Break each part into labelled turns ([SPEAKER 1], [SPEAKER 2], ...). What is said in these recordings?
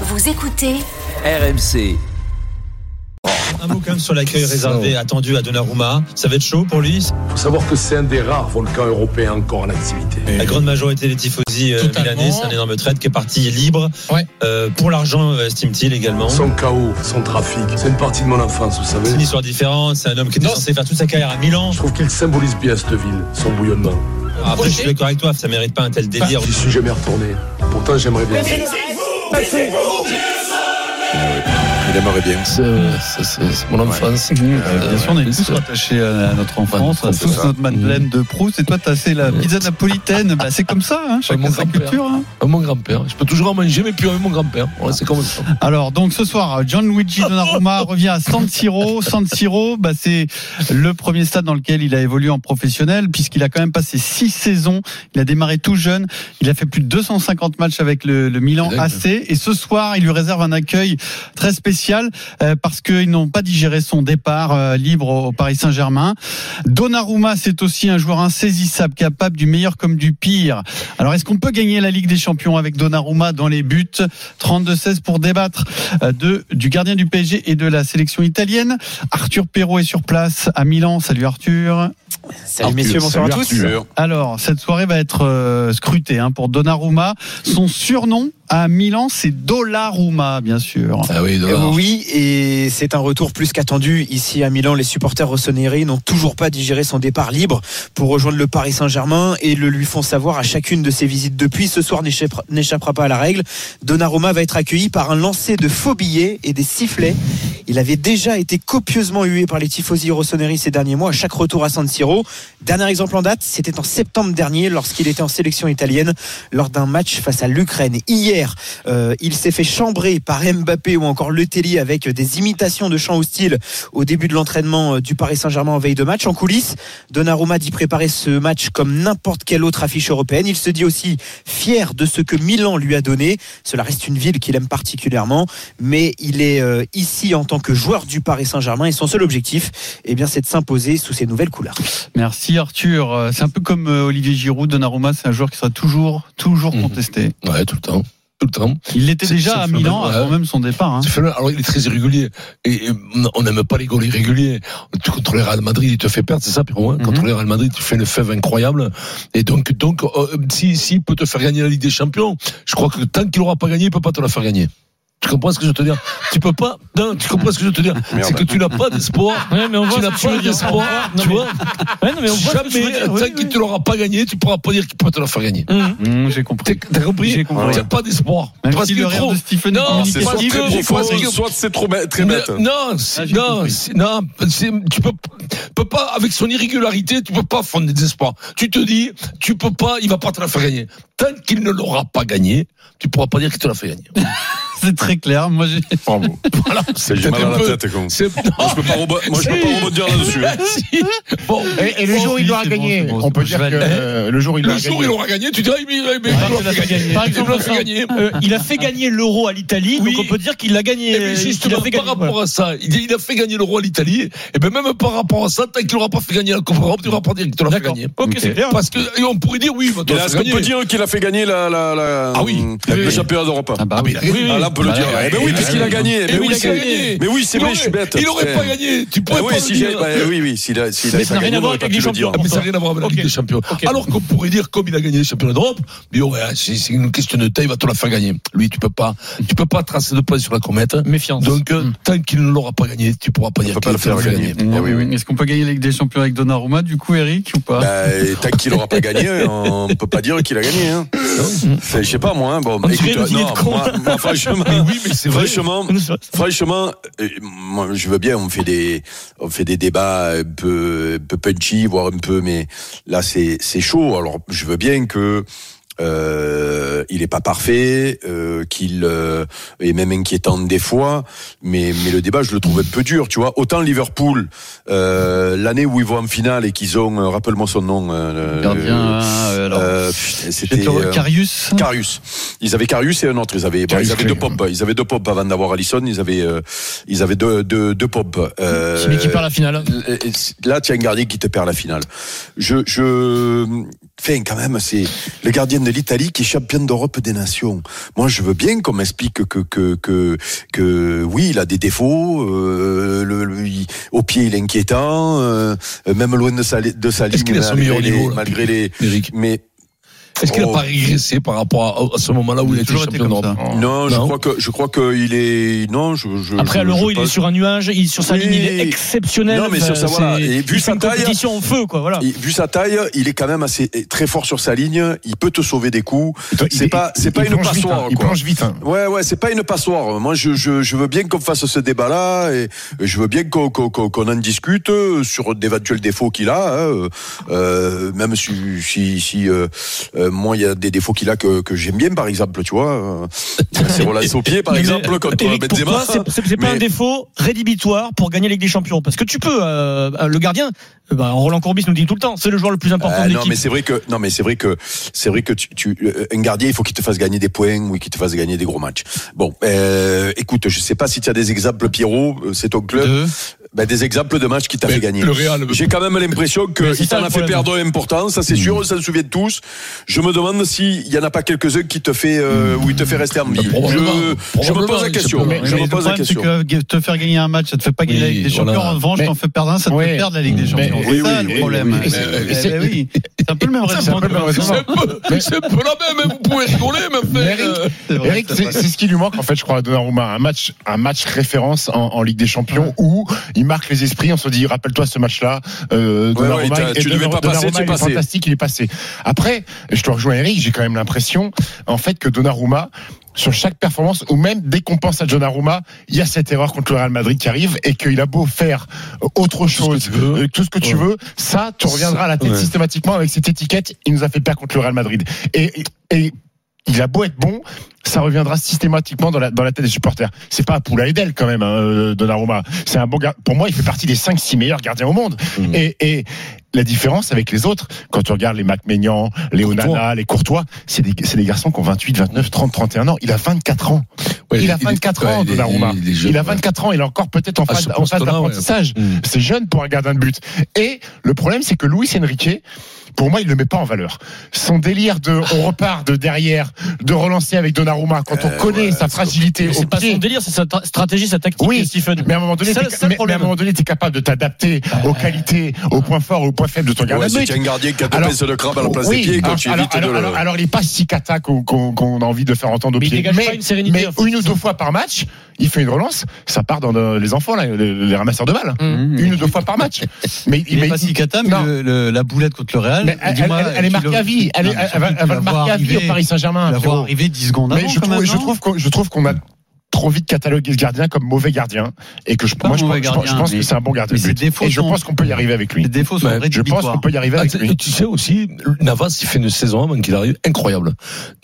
[SPEAKER 1] Vous écoutez
[SPEAKER 2] RMC.
[SPEAKER 3] Un mot quand même sur l'accueil réservé attendu à Donnarumma. Ça va être chaud pour lui.
[SPEAKER 4] faut savoir que c'est un des rares volcans européens encore en activité.
[SPEAKER 3] La grande majorité des tifosi euh, milanais, c'est un énorme trade qui est parti libre.
[SPEAKER 5] Ouais.
[SPEAKER 3] Euh, pour l'argent, euh, estime-t-il également.
[SPEAKER 4] Son chaos, son trafic, c'est une partie de mon enfance, vous
[SPEAKER 3] C'est une
[SPEAKER 4] savez.
[SPEAKER 3] histoire différente. C'est un homme qui était
[SPEAKER 5] Non.
[SPEAKER 3] censé faire toute sa carrière à Milan.
[SPEAKER 4] Je trouve qu'il symbolise bien cette ville, son bouillonnement.
[SPEAKER 3] Après, je suis d'accord avec toi, ça mérite pas un tel délire.
[SPEAKER 4] J'y suis jamais retourné. Pourtant, j'aimerais bien.
[SPEAKER 6] Il aimerait bien. C'est mon enfance.
[SPEAKER 7] Euh, bien sûr, on est tous attachés à notre enfance, à tous notre Madeleine de Proust. Et toi, t'as c'est la pizza napolitaine. Bah, c'est comme ça, hein, chacun
[SPEAKER 6] mon
[SPEAKER 7] sa
[SPEAKER 6] grand-père.
[SPEAKER 7] culture. hein.
[SPEAKER 6] Avec mon grand-père. Je peux toujours en manger, mais plus avec mon grand-père. C'est comme ça.
[SPEAKER 7] Alors, donc ce soir, Gianluigi Donnarumma revient à San Siro. San Siro, bah, c'est le premier stade dans lequel il a évolué en professionnel, puisqu'il a quand même passé six saisons. Il a démarré tout jeune. Il a fait plus de 250 matchs avec le, le Milan. AC. Et ce soir, il lui réserve un accueil très spécial euh, parce qu'ils n'ont pas digéré son départ euh, libre au, Paris Saint-Germain. Donnarumma, c'est aussi un joueur insaisissable, capable du meilleur comme du pire. Alors, est-ce qu'on peut gagner la Ligue des Champions avec Donnarumma dans les buts? 32-16 pour débattre euh, de, du gardien du PSG et de la sélection italienne. Arthur Perrault est sur place à Milan. Salut Arthur.
[SPEAKER 8] Salut messieurs, bonsoir à tous.
[SPEAKER 7] Alors, cette soirée va être euh, scrutée hein, pour Donnarumma. Son surnom à Milan, c'est Dollaruma, bien sûr.
[SPEAKER 6] Ah oui,
[SPEAKER 8] Euh,
[SPEAKER 6] dollar.
[SPEAKER 8] Oui, et c'est un retour plus qu'attendu. Ici à Milan, les supporters rossoneri n'ont toujours pas digéré son départ libre pour rejoindre le Paris Saint-Germain et le lui font savoir à chacune de ses visites depuis. Ce soir n'échappera n'échappera pas à la règle. Donnarumma va être accueilli par un lancer de faux billets et des sifflets. Il avait déjà été copieusement hué par les tifosi rossoneri ces derniers mois à chaque retour à San Siro. Dernier exemple en date, c'était en septembre dernier lorsqu'il était en sélection italienne lors d'un match face à l'Ukraine. Hier, euh, il s'est fait chambrer par Mbappé ou encore Letelli avec des imitations de chants hostiles au début de l'entraînement euh, du Paris Saint-Germain en veille de match. En coulisses, Donnarumma dit préparer ce match comme n'importe quelle autre affiche européenne. Il se dit aussi fier de ce que Milan lui a donné. Cela reste une ville qu'il aime particulièrement, mais il est euh, ici en tant que joueur du Paris Saint-Germain et son seul objectif, eh bien, c'est de s'imposer sous ses nouvelles couleurs.
[SPEAKER 7] Merci Arthur. Euh, C'est un peu comme euh, Olivier Giroud. Donnarumma, c'est un joueur qui sera toujours, toujours
[SPEAKER 6] Mhm.
[SPEAKER 7] contesté.
[SPEAKER 6] Ouais, tout le temps. Tout le temps.
[SPEAKER 7] Il l'était déjà à Milan
[SPEAKER 6] phénomène,
[SPEAKER 7] avant
[SPEAKER 6] ouais.
[SPEAKER 7] même son départ. hein.
[SPEAKER 6] Alors il est très irrégulier. Et, et on n'aime pas les goals irréguliers. Tu contre le Real Madrid, il te fait perdre, c'est ça, Pierrot hein Contre
[SPEAKER 7] Mhm.
[SPEAKER 6] le Real Madrid, tu fais une fève incroyable. Et donc, donc, euh, si, si, il peut te faire gagner la Ligue des Champions, je crois que tant qu'il n'aura pas gagné, il peut pas te la faire gagner. Tu comprends ce que je veux te dire Tu peux pas. Non, tu comprends ce que je veux te dire C'est que tu n'as pas d'espoir.
[SPEAKER 5] Ouais, mais on
[SPEAKER 6] Tu n'as
[SPEAKER 5] tu
[SPEAKER 6] pas d'espoir. Tu vois
[SPEAKER 5] Ouais, non, mais on voit ce que tu veux
[SPEAKER 6] Jamais.
[SPEAKER 5] Oui,
[SPEAKER 6] tant
[SPEAKER 5] oui.
[SPEAKER 6] qu'il ne l'aura pas gagné, tu pourras pas dire qu'il peut te la faire gagner.
[SPEAKER 7] Mmh, J'ai compris.
[SPEAKER 6] T'as compris
[SPEAKER 7] J'ai compris.
[SPEAKER 6] Tu n'as pas d'espoir. Parce
[SPEAKER 7] si
[SPEAKER 6] que
[SPEAKER 7] le rire
[SPEAKER 6] trop.
[SPEAKER 7] de Stephen est
[SPEAKER 6] Non, c'est soit très soit
[SPEAKER 4] c'est trop bête, très
[SPEAKER 6] Mais Non,
[SPEAKER 7] Ah,
[SPEAKER 6] non, non, tu peux, peux pas, avec son irrégularité, tu peux pas fondre des espoirs. Tu te dis, tu peux pas, il va pas te la faire gagner. Tant qu'il ne l'aura pas gagné, tu pourras pas dire qu'il te l'a fait gagner.
[SPEAKER 7] C'est très clair. Moi, j'ai.
[SPEAKER 4] Bravo.
[SPEAKER 6] Voilà.
[SPEAKER 4] C'est
[SPEAKER 6] j'ai
[SPEAKER 4] mal à la
[SPEAKER 6] peu-
[SPEAKER 4] tête, con.
[SPEAKER 6] C'est,
[SPEAKER 4] Moi, je peux pas, rebo- moi, je peux pas rebondir là-dessus. hein.
[SPEAKER 6] Si. Bon.
[SPEAKER 5] Et, et le
[SPEAKER 7] Bon,
[SPEAKER 5] jour où il aura
[SPEAKER 7] bon,
[SPEAKER 5] gagné,
[SPEAKER 7] bon,
[SPEAKER 5] on peut dire que euh, le jour où il
[SPEAKER 6] Le
[SPEAKER 5] aura
[SPEAKER 6] jour où il
[SPEAKER 5] gagné.
[SPEAKER 6] aura gagné, tu diras, mais, mais, mais
[SPEAKER 5] Ouais,
[SPEAKER 6] il
[SPEAKER 5] a
[SPEAKER 6] fait gagner. Par exemple,
[SPEAKER 5] exemple,
[SPEAKER 6] il l'a fait gagner.
[SPEAKER 5] Euh, il a fait gagner l'euro à l'Italie,
[SPEAKER 6] Oui.
[SPEAKER 5] donc on peut dire qu'il l'a gagné.
[SPEAKER 6] Eh
[SPEAKER 5] euh,
[SPEAKER 6] justement,
[SPEAKER 5] fait
[SPEAKER 6] par rapport à ça, il, a fait gagner le roi à l'Italie, et bien même par rapport à ça, tant qu'il n'aura pas fait gagner la Coupe d'Europe, tu n'auras pas dire qu'il te l'a fait gagner.
[SPEAKER 5] Ok, c'est clair.
[SPEAKER 6] Parce que, on pourrait dire, oui, il va te
[SPEAKER 4] Et
[SPEAKER 6] la
[SPEAKER 4] là,
[SPEAKER 6] faire
[SPEAKER 4] est-ce qu'on peut dire qu'il a fait gagner la,
[SPEAKER 6] Ah oui.
[SPEAKER 4] le championnat d'Europe?
[SPEAKER 7] Ah bah
[SPEAKER 6] Ah, mais
[SPEAKER 7] oui.
[SPEAKER 4] Ah peut le dire. Eh ben oui, puisqu'il a gagné. Eh
[SPEAKER 6] Eh oui,
[SPEAKER 4] c'est-. Mais oui, c'est vrai,
[SPEAKER 6] aurait-
[SPEAKER 4] je suis bête.
[SPEAKER 6] Il n'aurait
[SPEAKER 4] putain.
[SPEAKER 6] pas gagné. Tu pourrais
[SPEAKER 4] Ah
[SPEAKER 6] pas
[SPEAKER 4] oui,
[SPEAKER 6] le
[SPEAKER 4] si
[SPEAKER 6] dire.
[SPEAKER 4] j'ai, bah, oui, oui, s'il a, s'il
[SPEAKER 5] Mais ça n'a rien
[SPEAKER 4] gagné,
[SPEAKER 5] à voir
[SPEAKER 4] aurait
[SPEAKER 5] avec
[SPEAKER 4] dire.
[SPEAKER 5] champions.
[SPEAKER 6] Ah, mais ça n'a rien à voir avec la. Ligue des Champions. Alors qu'on pourrait dire, comme il a gagné les championnats d'Europe, mais ouais, c'est une question de taille, il va te la faire gagner. Lui, tu peux pas, tu peux pas tracer de pas sur la comète.
[SPEAKER 5] Méfiance.
[SPEAKER 6] Donc, euh,
[SPEAKER 5] Mm.
[SPEAKER 6] tant qu'il ne l'aura pas gagné, tu pourras pas dire
[SPEAKER 4] pas le
[SPEAKER 6] l'a
[SPEAKER 4] faire gagner. Ah oui.
[SPEAKER 7] Est-ce qu'on peut gagner la Ligue des Champions avec Donnarumma, du coup, Eric, ou pas?
[SPEAKER 4] Bah, tant qu'il n'aura pas gagné, on peut pas dire qu'il a gagné. Hein. Je sais pas moi. hein. Bon, écoute, non, moi, franchement,
[SPEAKER 6] Mais oui, mais c'est vrai.
[SPEAKER 4] franchement, franchement, euh, moi, je veux bien. On fait des, on fait des débats un peu, un peu punchy, voire un peu, mais là, c'est, c'est chaud. Alors, je veux bien que. Euh, il est pas parfait, euh, qu'il euh, est même inquiétant des fois, mais mais le débat je le trouve un peu dur, tu vois. Autant Liverpool, euh, l'année où ils vont en finale et qu'ils ont, euh, rappelle-moi son nom, euh,
[SPEAKER 7] Gardien, euh,
[SPEAKER 4] euh,
[SPEAKER 7] vais
[SPEAKER 4] c'était euh,
[SPEAKER 7] Karius.
[SPEAKER 4] Karius. Ils avaient Karius et un autre. Ils avaient,
[SPEAKER 6] Karius
[SPEAKER 4] ils avaient deux pompes. Ils avaient deux pompes avant d'avoir Allison. Ils avaient, euh, ils avaient deux, deux, deux pompes. Euh,
[SPEAKER 5] Qui qui perd la finale.
[SPEAKER 4] Là, tu as un gardien qui te perd la finale. Je, je, enfin, quand même, c'est le gardien de l'Italie qui est championne d'Europe des nations. Moi, je veux bien qu'on m'explique que que que que oui, il a des défauts. euh, le, le- il- au pied, il est inquiétant. euh, même loin de sa de sa ligne, malgré les-
[SPEAKER 6] niveau,
[SPEAKER 4] malgré les. Mais
[SPEAKER 6] Est-ce qu'il n'a
[SPEAKER 4] Oh.
[SPEAKER 6] pas régressé par rapport à, à ce moment-là où il,
[SPEAKER 7] Il
[SPEAKER 6] était champion d'Europe
[SPEAKER 7] ça.
[SPEAKER 4] non, je
[SPEAKER 6] Non.
[SPEAKER 4] crois que je crois que il est non. Je, je,
[SPEAKER 5] Après, à
[SPEAKER 4] je-
[SPEAKER 5] l'Euro,
[SPEAKER 4] je
[SPEAKER 5] il est sur un nuage, il, sur sa
[SPEAKER 4] Oui.
[SPEAKER 5] ligne, il est exceptionnel.
[SPEAKER 4] Non, mais sur sa- voilà. Et vu sa taille-
[SPEAKER 5] compétition en feu, quoi, voilà.
[SPEAKER 4] Et vu sa taille, il est quand même assez très fort sur sa ligne. Il peut te sauver des coups. C'est pas c'est pas
[SPEAKER 1] il
[SPEAKER 4] une
[SPEAKER 1] vite,
[SPEAKER 4] passoire.
[SPEAKER 1] hein. Il plonge vite. hein.
[SPEAKER 4] Ouais, ouais, c'est pas une passoire. Moi, je, je, je veux bien qu'on fasse ce débat-là et je veux bien qu'on qu'on qu'on- qu'on en discute sur d'éventuels défauts qu'il a. hein. Euh, même si, si, si euh, euh, moi, il y a des défauts qu'il a que, que j'aime bien, par exemple, tu vois. euh, Ses relations au pied, par
[SPEAKER 5] Mais
[SPEAKER 4] exemple, contre
[SPEAKER 5] Eric,
[SPEAKER 4] Benzema.
[SPEAKER 5] c'est- c'est c'est pas
[SPEAKER 4] Mais-
[SPEAKER 5] un défaut rédhibitoire pour gagner la Ligue des Champions? Parce que tu peux, euh, le gardien, bah, Roland Courbis nous dit tout le temps, c'est le joueur le plus important
[SPEAKER 4] Euh,
[SPEAKER 5] de
[SPEAKER 4] non, mais c'est vrai que non, mais c'est vrai que c'est vrai que tu, tu un gardien, il faut qu'il te fasse gagner des points ou qu'il te fasse gagner des gros matchs. Bon, euh, écoute, je sais pas si tu as des exemples, Pierrot, c'est ton club. Ben, des exemples de matchs qui t'a
[SPEAKER 6] Mais
[SPEAKER 4] fait gagner.
[SPEAKER 6] Le Real,
[SPEAKER 4] J'ai quand même l'impression
[SPEAKER 5] Mais
[SPEAKER 4] que
[SPEAKER 5] c'est
[SPEAKER 4] il
[SPEAKER 5] ça,
[SPEAKER 4] t'en a fait perdre important, ça c'est sûr, on s'en souvient tous. Je me demande s'il y en a pas quelques-uns qui te fait euh, où il te fait rester en vie.
[SPEAKER 6] Probablement.
[SPEAKER 4] Je, je me pose la question.
[SPEAKER 7] Mais
[SPEAKER 4] Je me
[SPEAKER 7] le
[SPEAKER 4] pose la
[SPEAKER 7] problème, c'est
[SPEAKER 4] question.
[SPEAKER 7] que te faire gagner un match, ça te fait pas gagner
[SPEAKER 6] Oui,
[SPEAKER 7] la Ligue des Champions.
[SPEAKER 6] voilà.
[SPEAKER 7] En revanche,
[SPEAKER 1] Mais-
[SPEAKER 7] t'en fais perdre un, ça te fait perdre la Ligue des
[SPEAKER 1] Mais-
[SPEAKER 7] Champions.
[SPEAKER 4] oui,
[SPEAKER 7] C'est ça
[SPEAKER 4] oui,
[SPEAKER 7] le
[SPEAKER 4] oui,
[SPEAKER 7] problème.
[SPEAKER 1] c'est-
[SPEAKER 7] un peu le même raisonnement.
[SPEAKER 6] C'est un peu, la même, vous pouvez rigoler, mais
[SPEAKER 1] Mais Eric,
[SPEAKER 6] euh,
[SPEAKER 7] C'est
[SPEAKER 1] ce qui lui manque en fait, je crois, à Donnarumma, un match, un match référence en, en Ligue des Champions où il marque les esprits. On se dit, rappelle-toi ce match-là, euh,
[SPEAKER 4] Ouais,
[SPEAKER 1] Donnarumma,
[SPEAKER 4] ouais, t'as-
[SPEAKER 1] et
[SPEAKER 4] tu devais pas passer, tu es
[SPEAKER 1] il
[SPEAKER 4] passé.
[SPEAKER 1] fantastique, il est passé. Après, je te rejoins Eric, j'ai quand même l'impression, en fait, que Donnarumma sur chaque performance, ou même dès qu'on pense à Donnarumma, il y a cette erreur contre le Real Madrid qui arrive et qu'il a beau faire euh, autre chose,
[SPEAKER 6] tu veux.
[SPEAKER 1] euh, tout ce que tu veux, ça, tu reviendras à la tête
[SPEAKER 6] Ouais.
[SPEAKER 1] systématiquement avec cette étiquette. Il nous a fait perdre contre le Real Madrid. Et, et il a beau être bon, ça reviendra systématiquement dans la, dans la tête des supporters. C'est pas poula Edel quand même, hein, euh, Donnarumma. C'est un bon gars. Pour moi, il fait partie des 5-6 meilleurs gardiens au monde.
[SPEAKER 6] Mhm.
[SPEAKER 1] Et, et la différence avec les autres, quand tu regardes les Mac Maignan, les. Onana, les Courtois, c'est des, des garçons qui ont 28, 29, 30, 31 ans. Il a 24 ans.
[SPEAKER 6] ouais,
[SPEAKER 1] il a
[SPEAKER 6] est-
[SPEAKER 1] 24
[SPEAKER 6] ouais,
[SPEAKER 1] ans, Donnarumma.
[SPEAKER 6] il est jeune,
[SPEAKER 1] Il a
[SPEAKER 6] ouais.
[SPEAKER 1] 24 ans, il est encore peut-être en
[SPEAKER 6] À
[SPEAKER 1] phase, en d'apprentissage.
[SPEAKER 6] Mm.
[SPEAKER 1] C'est jeune pour un gardien de but. Et le problème, c'est que Luis Enrique, pour moi, il le met pas en valeur. Son délire de, on repart de derrière, de relancer avec Donnarumma quand on
[SPEAKER 4] Euh,
[SPEAKER 1] connaît
[SPEAKER 4] ouais,
[SPEAKER 1] sa fragilité
[SPEAKER 5] Mais C'est pas son délire, c'est sa tra- stratégie, sa tactique,
[SPEAKER 1] Oui,
[SPEAKER 5] Stephen.
[SPEAKER 1] Mais à un moment donné,
[SPEAKER 5] Ça, le
[SPEAKER 1] mais- mais à un moment donné, t'es capable de t'adapter aux qualités, aux points forts, aux points faibles de ton
[SPEAKER 4] Ouais,
[SPEAKER 1] gardien de
[SPEAKER 4] si
[SPEAKER 1] but.
[SPEAKER 4] tu as un gardien qui a deux
[SPEAKER 1] Alors-
[SPEAKER 4] pinces de crabe à la place
[SPEAKER 1] Oui,
[SPEAKER 4] des pieds, quand
[SPEAKER 1] alors,
[SPEAKER 4] tu
[SPEAKER 1] alors,
[SPEAKER 4] évites de
[SPEAKER 1] alors,
[SPEAKER 4] le-
[SPEAKER 1] alors, alors, il est pas si cata qu'on a envie de faire entendre au
[SPEAKER 5] Mais il
[SPEAKER 1] pied. Mais,
[SPEAKER 5] pas une sérénité,
[SPEAKER 1] mais
[SPEAKER 5] en fait.
[SPEAKER 1] une ou deux fois par match, il fait une relance, ça part dans le- les enfants, là, les, les ramasseurs de balles.
[SPEAKER 7] Mmh.
[SPEAKER 1] Une ou deux fois par match. Mais
[SPEAKER 7] Il
[SPEAKER 1] mais-
[SPEAKER 7] est pas si cata, mais le- le- la boulette contre le Real.
[SPEAKER 1] Elle, elle- elle est marquée à vie. Elle, elle va, elle va marquer à vie au Paris Saint-Germain.
[SPEAKER 7] vois
[SPEAKER 1] Pierrot.
[SPEAKER 7] arriver 10 secondes
[SPEAKER 1] Mais
[SPEAKER 7] avant,
[SPEAKER 1] je trouve qu'on a trop vite catalogué ce gardien comme mauvais gardien et que je, moi, je, pense- je pense- je
[SPEAKER 7] gardien,
[SPEAKER 1] pense que c'est un bon gardien.
[SPEAKER 7] mais
[SPEAKER 1] de
[SPEAKER 7] ses
[SPEAKER 1] but.
[SPEAKER 7] défauts
[SPEAKER 1] Et je
[SPEAKER 7] sont-
[SPEAKER 1] pense qu'on peut y arriver avec lui.
[SPEAKER 7] Les défauts sont
[SPEAKER 1] Je pense qu'on peut y arriver
[SPEAKER 6] Ah,
[SPEAKER 1] avec
[SPEAKER 6] tu-
[SPEAKER 1] lui.
[SPEAKER 6] tu sais aussi, Navas, il fait une saison avant qu'il arrive incroyable.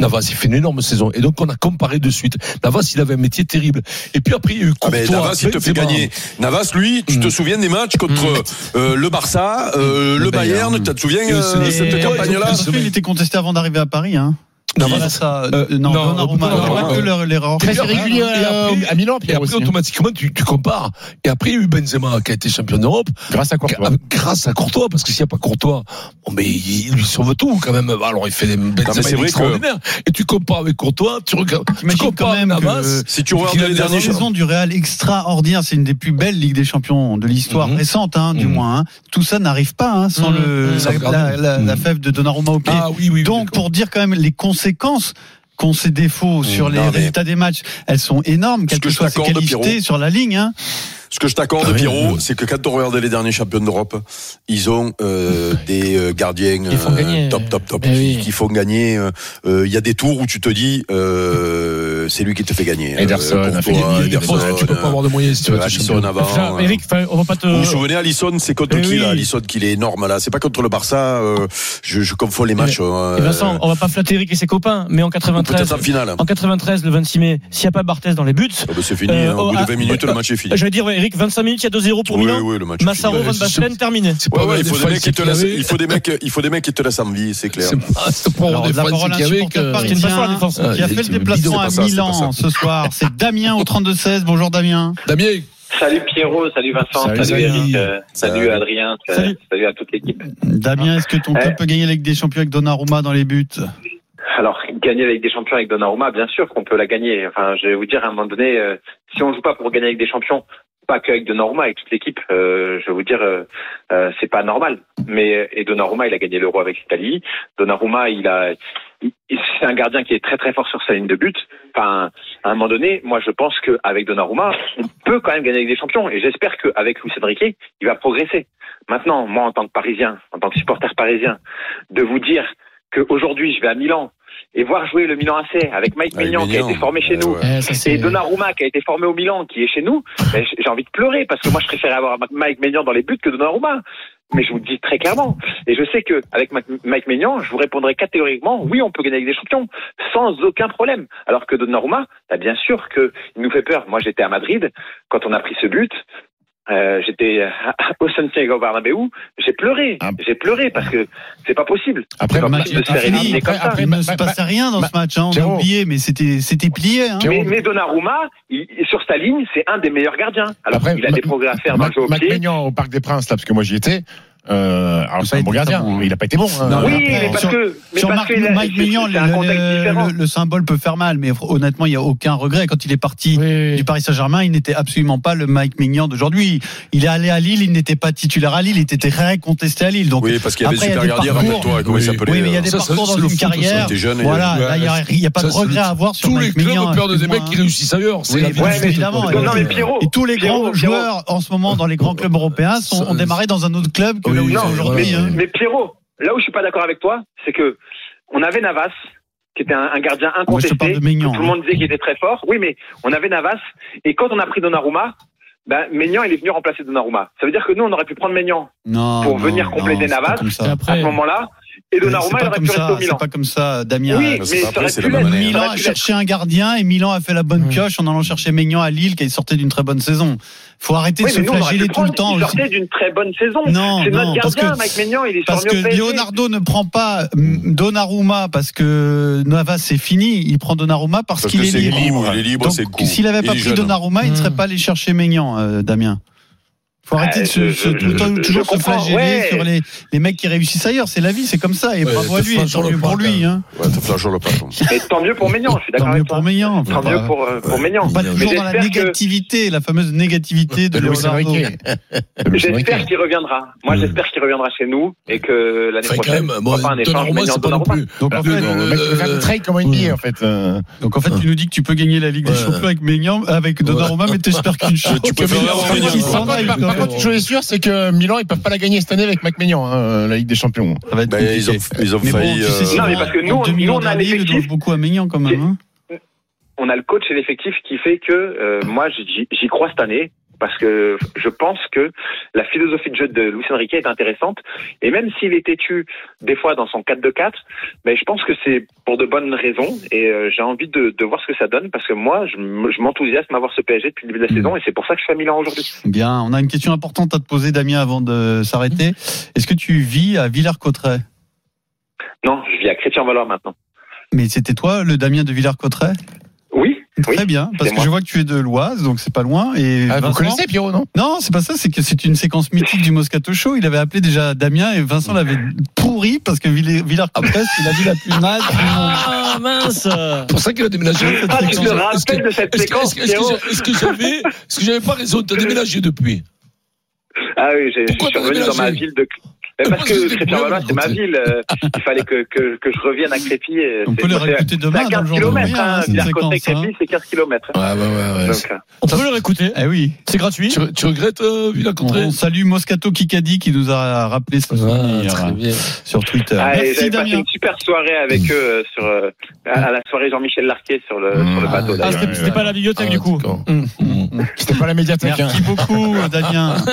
[SPEAKER 6] Navas, il fait une énorme saison. Et donc, on a comparé de suite. Navas, il avait un métier terrible. Et puis après, il y a eu
[SPEAKER 4] Ah
[SPEAKER 6] Courtois.
[SPEAKER 4] Navas, il te fait gagner. Navas, lui, tu te
[SPEAKER 6] Mm.
[SPEAKER 4] souviens des matchs contre euh, le Barça, euh, le,
[SPEAKER 7] Le
[SPEAKER 4] Bayern,
[SPEAKER 7] Bayern.
[SPEAKER 4] tu te souviens euh, de
[SPEAKER 6] Et-
[SPEAKER 4] cette
[SPEAKER 6] et-
[SPEAKER 4] campagne-là
[SPEAKER 7] qu'il était contesté avant d'arriver à Paris. Hein.
[SPEAKER 6] Navas,
[SPEAKER 7] ça,
[SPEAKER 6] euh,
[SPEAKER 7] non,
[SPEAKER 6] non,
[SPEAKER 7] y a pas que leur- l'erreur.
[SPEAKER 1] Très régulier euh, à Milan,
[SPEAKER 6] Et après, automatiquement, tu, tu compares. Et après, il y a eu Benzema qui a été champion d'Europe.
[SPEAKER 1] Grâce à Courtois.
[SPEAKER 6] Grâce à Courtois, parce que s'il n'y a pas Courtois, bon, mais il lui sauve tout quand même. Alors il fait des Benzema extraordinaires. Et tu compares avec Courtois, tu regardes, tu compares
[SPEAKER 7] quand même
[SPEAKER 6] Navas.
[SPEAKER 4] Si tu regardes les
[SPEAKER 6] la
[SPEAKER 4] derniers
[SPEAKER 7] La saison du Real extraordinaire, c'est une des plus belles Ligues des Champions de l'histoire
[SPEAKER 6] Mhm.
[SPEAKER 7] récente, hein, du
[SPEAKER 6] Mhm.
[SPEAKER 7] moins. hein. Tout ça n'arrive pas hein, sans
[SPEAKER 5] Mhm.
[SPEAKER 7] le,
[SPEAKER 6] Sans
[SPEAKER 7] la, fève de Donnarumma au pied.
[SPEAKER 6] Ah.
[SPEAKER 7] Donc, pour dire quand même les conséquences qu'ont ces défauts sur les
[SPEAKER 4] non, mais-
[SPEAKER 7] résultats des matchs, elles sont énormes, quelles
[SPEAKER 4] que
[SPEAKER 7] soient ses qualités sur la ligne. Hein.
[SPEAKER 4] Ce que je t'accorde,
[SPEAKER 6] Ah
[SPEAKER 4] Pierrot,
[SPEAKER 6] oui.
[SPEAKER 4] c'est que quand on regarde les derniers champions d'Europe, ils ont euh, des euh, gardiens
[SPEAKER 5] Qui font
[SPEAKER 4] euh,
[SPEAKER 5] gagner.
[SPEAKER 4] top, top, top,
[SPEAKER 5] Eh
[SPEAKER 4] qui,
[SPEAKER 5] oui.
[SPEAKER 4] qui font gagner. euh, euh, Il y a des tours où tu te dis, euh, c'est lui qui te fait gagner.
[SPEAKER 1] Ederson
[SPEAKER 4] Euh, Ederson,
[SPEAKER 6] tu peux pas avoir de moyens si tu veux être
[SPEAKER 4] Alisson avant.
[SPEAKER 5] Enfin,
[SPEAKER 4] euh,
[SPEAKER 5] Eric, enfin, on va pas te.
[SPEAKER 4] Vous vous souvenez, Alisson, c'est contre
[SPEAKER 5] Eh
[SPEAKER 4] qui
[SPEAKER 5] oui.
[SPEAKER 4] là Alisson, qu'il est énorme là? C'est pas contre le Barça. euh, je, je confonds les matchs. euh,
[SPEAKER 5] Et Vincent, on va pas flatter Eric et ses copains, mais en
[SPEAKER 4] ou
[SPEAKER 5] 93,
[SPEAKER 4] peut-être en finale.
[SPEAKER 5] en 93, le 26 mai, s'il n'y a pas Barthez dans les buts,
[SPEAKER 4] Ah bah, c'est fini.
[SPEAKER 5] Euh,
[SPEAKER 4] hein, au
[SPEAKER 5] oh,
[SPEAKER 4] bout
[SPEAKER 5] ah,
[SPEAKER 4] de 20 minutes,
[SPEAKER 5] bah,
[SPEAKER 4] le match est fini.
[SPEAKER 5] j'allais dire, ouais, Eric, 25 minutes, il y a 2-0 pour
[SPEAKER 4] Oui,
[SPEAKER 5] Milan.
[SPEAKER 4] oui, le match.
[SPEAKER 5] Massaro. Van Basten, terminé.
[SPEAKER 4] Ouais, ouais, il faut
[SPEAKER 6] des
[SPEAKER 4] mecs qui te laissent, il faut des mecs, il faut des mecs qui te laissent en vie, c'est clair.
[SPEAKER 6] C'est pour avoir
[SPEAKER 7] Alors,
[SPEAKER 6] des
[SPEAKER 7] la parole à
[SPEAKER 6] qui. Ah,
[SPEAKER 7] qui a fait le déplacement à Milan ce soir. C'est Damien au 32-16. Bonjour Damien.
[SPEAKER 6] Damien,
[SPEAKER 2] Salut Pierrot, salut Vincent,
[SPEAKER 1] Salut.
[SPEAKER 2] Eric, euh, salut,
[SPEAKER 4] Salut.
[SPEAKER 2] Adrien,
[SPEAKER 5] Salut.
[SPEAKER 2] salut. à toute l'équipe.
[SPEAKER 7] Damien, est-ce que ton club peut gagner la Ligue des Champions avec Donnarumma dans les buts
[SPEAKER 2] Alors, gagner la Ligue des Champions avec Donnarumma, bien sûr qu'on peut la gagner. Enfin, je vais vous dire, à un moment donné, euh, si on joue pas pour gagner avec des champions, pas qu'avec Donnarumma, avec toute l'équipe, euh, je vous dire, euh, euh, c'est pas normal. Mais et Donnarumma, il a gagné l'Euro avec l'Italie. Donnarumma, il a, c'est un gardien qui est très très fort sur sa ligne de but. Enfin, à un moment donné, moi, je pense qu'avec Donnarumma, on peut quand même gagner avec des champions. Et j'espère qu'avec Luis Enrique, il va progresser. Maintenant, moi, en tant que Parisien, en tant que supporter parisien, de vous dire qu'aujourd'hui, je vais à Milan et voir jouer le Milan AC avec Mike
[SPEAKER 4] Avec
[SPEAKER 2] Maignan, qui a été formé chez
[SPEAKER 4] Ouais,
[SPEAKER 2] nous,
[SPEAKER 4] ouais.
[SPEAKER 5] Eh,
[SPEAKER 2] et Donnarumma qui a été formé au Milan, qui est chez nous, ben, j'ai envie de pleurer parce que moi je préfère avoir Mike Maignan dans les buts que Donnarumma. Mais je vous le dis très clairement. Et je sais que avec Mike Mike Maignan, je vous répondrai catégoriquement, oui, on peut gagner avec des champions, sans aucun problème. Alors que Donnarumma, bah, bien sûr que il nous fait peur. Moi j'étais à Madrid, quand on a pris ce but, euh, j'étais au Santiago Bernabéu, j'ai pleuré.
[SPEAKER 1] Ah.
[SPEAKER 2] J'ai pleuré parce que c'est pas possible.
[SPEAKER 1] Après,
[SPEAKER 2] pas
[SPEAKER 7] le match
[SPEAKER 2] possible de
[SPEAKER 7] est
[SPEAKER 2] se faire comme
[SPEAKER 1] Après-
[SPEAKER 2] ça.
[SPEAKER 1] après-
[SPEAKER 7] se passait rien dans
[SPEAKER 1] ma-
[SPEAKER 7] ce match, hein, on a oublié, mais c'était c'était plié. Hein.
[SPEAKER 2] Mais, mais Donnarumma, il- sur sa ligne, c'est un des meilleurs gardiens. Alors
[SPEAKER 1] Après,
[SPEAKER 2] il a
[SPEAKER 1] Ma-
[SPEAKER 2] des progrès à faire dans le jeu au pied.
[SPEAKER 1] Au Parc des Princes, là, parce que moi j'y étais. Euh, alors
[SPEAKER 7] Il
[SPEAKER 1] c'est
[SPEAKER 7] a
[SPEAKER 1] un bon gardien,
[SPEAKER 7] bon, hein.
[SPEAKER 1] il a pas été bon. hein.
[SPEAKER 7] Non,
[SPEAKER 2] Oui,
[SPEAKER 7] après,
[SPEAKER 2] mais parce
[SPEAKER 7] sur-
[SPEAKER 2] que, mais
[SPEAKER 7] Sur
[SPEAKER 2] parce
[SPEAKER 7] Marc,
[SPEAKER 2] que là,
[SPEAKER 7] Mike
[SPEAKER 2] c'est un
[SPEAKER 7] le, symbole peut faire mal, mais honnêtement, il n'y a aucun regret. Quand il est parti
[SPEAKER 5] Oui.
[SPEAKER 7] du Paris Saint-Germain, il n'était absolument pas le Mike Maignan d'aujourd'hui. Il est allé à Lille, il n'était pas titulaire à Lille, il était très contesté à Lille. Donc,
[SPEAKER 4] Oui, parce qu'il y avait
[SPEAKER 7] Après,
[SPEAKER 4] le
[SPEAKER 7] il y a
[SPEAKER 4] super
[SPEAKER 7] des
[SPEAKER 4] gardien, rappelle-toi, comment il s'appelait
[SPEAKER 7] oui, mais il y a
[SPEAKER 4] euh,
[SPEAKER 7] des parcours dans une carrière. Voilà, il n'y a, pas de regret à avoir sur
[SPEAKER 6] Tous les
[SPEAKER 7] Mike
[SPEAKER 6] clubs ont peur de des mecs qui réussissent ailleurs. C'est
[SPEAKER 7] évidemment. Et-
[SPEAKER 2] Pierrot,
[SPEAKER 7] Et tous les grands joueurs en ce moment dans les grands clubs européens sont, ont démarré dans un autre club que là où
[SPEAKER 6] Oui,
[SPEAKER 7] ils sont
[SPEAKER 2] Non,
[SPEAKER 7] aujourd'hui.
[SPEAKER 6] voilà.
[SPEAKER 7] hein.
[SPEAKER 2] Mais Pierrot, là où je suis pas d'accord avec toi, c'est que on avait Navas, qui était un, un gardien
[SPEAKER 7] te
[SPEAKER 2] incontesté,
[SPEAKER 7] parle de Maignan,
[SPEAKER 2] que tout le
[SPEAKER 7] hein.
[SPEAKER 2] monde disait qu'il était très fort. Oui, mais on avait Navas, et quand on a pris Donnarumma, ben, Maignan, il est venu remplacer Donnarumma. Ça veut dire que nous, on aurait pu prendre Maignan
[SPEAKER 7] Non,
[SPEAKER 2] pour
[SPEAKER 7] non,
[SPEAKER 2] venir compléter
[SPEAKER 7] non,
[SPEAKER 2] Navas.
[SPEAKER 7] comme
[SPEAKER 2] à ce moment-là, et
[SPEAKER 7] C'est
[SPEAKER 2] Donnarumma, il
[SPEAKER 7] pas
[SPEAKER 2] aurait
[SPEAKER 7] comme
[SPEAKER 2] pu rester
[SPEAKER 7] ça,
[SPEAKER 2] au Milan.
[SPEAKER 7] c'est pas comme ça, Damien.
[SPEAKER 2] Oui,
[SPEAKER 4] mais
[SPEAKER 2] ça
[SPEAKER 4] après, la année.
[SPEAKER 7] Milan a cherché un gardien et Milan a fait la bonne pioche en allant chercher Maignan à Lille qui sortait d'une très bonne saison. Faut arrêter
[SPEAKER 2] Oui,
[SPEAKER 7] de se flageller
[SPEAKER 2] le
[SPEAKER 7] tout le temps.
[SPEAKER 2] Il sortait d'une très bonne saison.
[SPEAKER 7] Non,
[SPEAKER 2] C'est
[SPEAKER 7] non,
[SPEAKER 2] notre
[SPEAKER 7] parce
[SPEAKER 2] gardien,
[SPEAKER 7] que
[SPEAKER 2] Mike Maignan, il est
[SPEAKER 7] parce que. Leonardo ne prend pas mm, Donnarumma parce que Navas c'est fini. Il prend Donnarumma parce,
[SPEAKER 4] Parce
[SPEAKER 7] qu'il est
[SPEAKER 4] c'est
[SPEAKER 7] libre.
[SPEAKER 4] libre, il est libre, c'est cool.
[SPEAKER 7] s'il avait pas
[SPEAKER 4] est
[SPEAKER 7] pris
[SPEAKER 4] jeune.
[SPEAKER 7] Donnarumma, il ne serait pas allé chercher Maignan, euh, Damien. Faut arrêter
[SPEAKER 2] Ouais,
[SPEAKER 7] de se,
[SPEAKER 2] je-
[SPEAKER 7] tout le temps- toujours se flageller
[SPEAKER 2] ouais.
[SPEAKER 7] sur les, les mecs qui réussissent ailleurs. C'est la vie, c'est comme ça. Et
[SPEAKER 6] Ouais,
[SPEAKER 7] bravo à lui, et
[SPEAKER 6] flageole
[SPEAKER 7] tant mieux pour lui. Hein.
[SPEAKER 4] Ouais,
[SPEAKER 2] tant mieux pour Maignan, je suis
[SPEAKER 7] Tant
[SPEAKER 2] d'accord
[SPEAKER 7] mieux
[SPEAKER 2] avec
[SPEAKER 7] pour. Maignan.
[SPEAKER 2] Tant mieux pour, euh, pour Maignan.
[SPEAKER 7] Pas toujours dans la
[SPEAKER 2] que-
[SPEAKER 7] négativité, la fameuse négativité de Leonardo.
[SPEAKER 2] J'espère qu'il reviendra. Moi,
[SPEAKER 6] Mm.
[SPEAKER 2] j'espère qu'il reviendra chez nous et que l'année prochaine, pourquoi
[SPEAKER 6] bon,
[SPEAKER 2] pas un échange
[SPEAKER 6] Donnarumma,
[SPEAKER 2] Maignan
[SPEAKER 6] c'est pas non
[SPEAKER 2] Donnarumma.
[SPEAKER 6] plus.
[SPEAKER 7] Donc en,
[SPEAKER 1] Le-
[SPEAKER 7] fait,
[SPEAKER 1] le mec qui fait un trade comme NBA en fait. euh.
[SPEAKER 7] donc en fait, tu nous dis que tu peux gagner la Ligue des. Champions avec Maignan, avec Donnarumma, mais t'espères qu'une chose.
[SPEAKER 4] Tu peux faire
[SPEAKER 1] Contre, une chose est sûre, c'est que Milan, ils peuvent pas la gagner cette année avec Mac Maignan, hein, la Ligue des Champions.
[SPEAKER 7] Ça va être
[SPEAKER 4] Ben, ils ont, ils ont
[SPEAKER 7] Mais bon,
[SPEAKER 4] failli.
[SPEAKER 7] tu sais,
[SPEAKER 4] euh,
[SPEAKER 7] c'est
[SPEAKER 2] Non, mais parce que nous,
[SPEAKER 7] en
[SPEAKER 2] on-
[SPEAKER 7] 2000
[SPEAKER 2] nous, on
[SPEAKER 7] ans
[SPEAKER 2] a l'effectif.
[SPEAKER 7] beaucoup à Maignan quand même. hein.
[SPEAKER 2] on a le coach et l'effectif qui fait que euh, moi j'y j'y crois cette année parce que je pense que la philosophie de jeu de Luis Enrique est intéressante. Et même s'il est têtu des fois dans son 4-2-4, mais je pense que c'est pour de bonnes raisons. Et euh, j'ai envie de, de voir ce que ça donne. Parce que moi je, m'enthousiasme à voir ce PSG depuis le début de la saison. Et c'est pour ça que je suis à Milan aujourd'hui.
[SPEAKER 7] Bien, on a une question importante à te poser, Damien, avant de s'arrêter. Est-ce que tu vis à Villers-Cotterêts
[SPEAKER 2] Non, je vis à Chrétien Valois maintenant.
[SPEAKER 7] Mais c'était toi, le Damien de Villers-Cotterêts
[SPEAKER 2] Oui.
[SPEAKER 7] Très bien, parce que
[SPEAKER 2] moi.
[SPEAKER 7] je vois que tu es de l'Oise, donc c'est pas loin. Et
[SPEAKER 1] Ah, vous
[SPEAKER 7] Vincent
[SPEAKER 1] connaissez Pierrot, non?
[SPEAKER 7] Non, c'est pas ça, c'est que c'est une séquence mythique du Moscato Show. Il avait appelé déjà Damien et Vincent l'avait pourri parce que Villers- Villers-Cotterêts, c'est la ville la plus naze du monde.
[SPEAKER 5] Ah mince
[SPEAKER 6] C'est pour ça qu'il a déménagé.
[SPEAKER 2] Ah, tu te
[SPEAKER 6] Est-ce que-
[SPEAKER 2] rappelles de cette
[SPEAKER 6] est-ce que-
[SPEAKER 2] séquence,
[SPEAKER 6] est-ce que- j'avais, est-ce que j'avais pas raison T'as déménagé depuis?
[SPEAKER 2] Ah oui, j'ai- je
[SPEAKER 6] Pourquoi
[SPEAKER 2] suis revenu dans ma ville de. Mais parce
[SPEAKER 6] que
[SPEAKER 2] que
[SPEAKER 6] c'était
[SPEAKER 2] Chrétien Valois,
[SPEAKER 6] bien,
[SPEAKER 2] c'est ma ville. euh, Il fallait que, que, que je revienne à Crépy. et
[SPEAKER 7] On
[SPEAKER 2] c'est-
[SPEAKER 7] peut le
[SPEAKER 2] c'est-
[SPEAKER 7] réécouter
[SPEAKER 2] C'est
[SPEAKER 7] demain
[SPEAKER 2] 15 km, hein.
[SPEAKER 7] hein, cette
[SPEAKER 2] Villers-Cotterêts,
[SPEAKER 7] séquence. hein.
[SPEAKER 2] Crépy, c'est 15 km.
[SPEAKER 6] Ouais, ouais, ouais. ouais.
[SPEAKER 2] Donc, euh,
[SPEAKER 5] On peut le réécouter.
[SPEAKER 7] Eh oui.
[SPEAKER 5] C'est gratuit.
[SPEAKER 6] Tu, tu regrettes, euh, Villa
[SPEAKER 7] On, salue Moscato Kikadi qui nous a rappelé ce souvenir
[SPEAKER 6] très bien.
[SPEAKER 7] sur Twitter.
[SPEAKER 2] ah,
[SPEAKER 7] Merci
[SPEAKER 2] J'avais passé
[SPEAKER 7] Damien.
[SPEAKER 2] une super soirée avec eux euh, sur, euh, à la soirée Jean-Michel Larquet sur le, sur le
[SPEAKER 1] Ah,
[SPEAKER 2] bateau
[SPEAKER 5] Ah,
[SPEAKER 2] d'ailleurs.
[SPEAKER 5] c'était c'était pas la bibliothèque du coup.
[SPEAKER 6] d'accord.
[SPEAKER 5] Hum.
[SPEAKER 1] C'était pas la médiathèque. hein.
[SPEAKER 7] Merci beaucoup, Damien.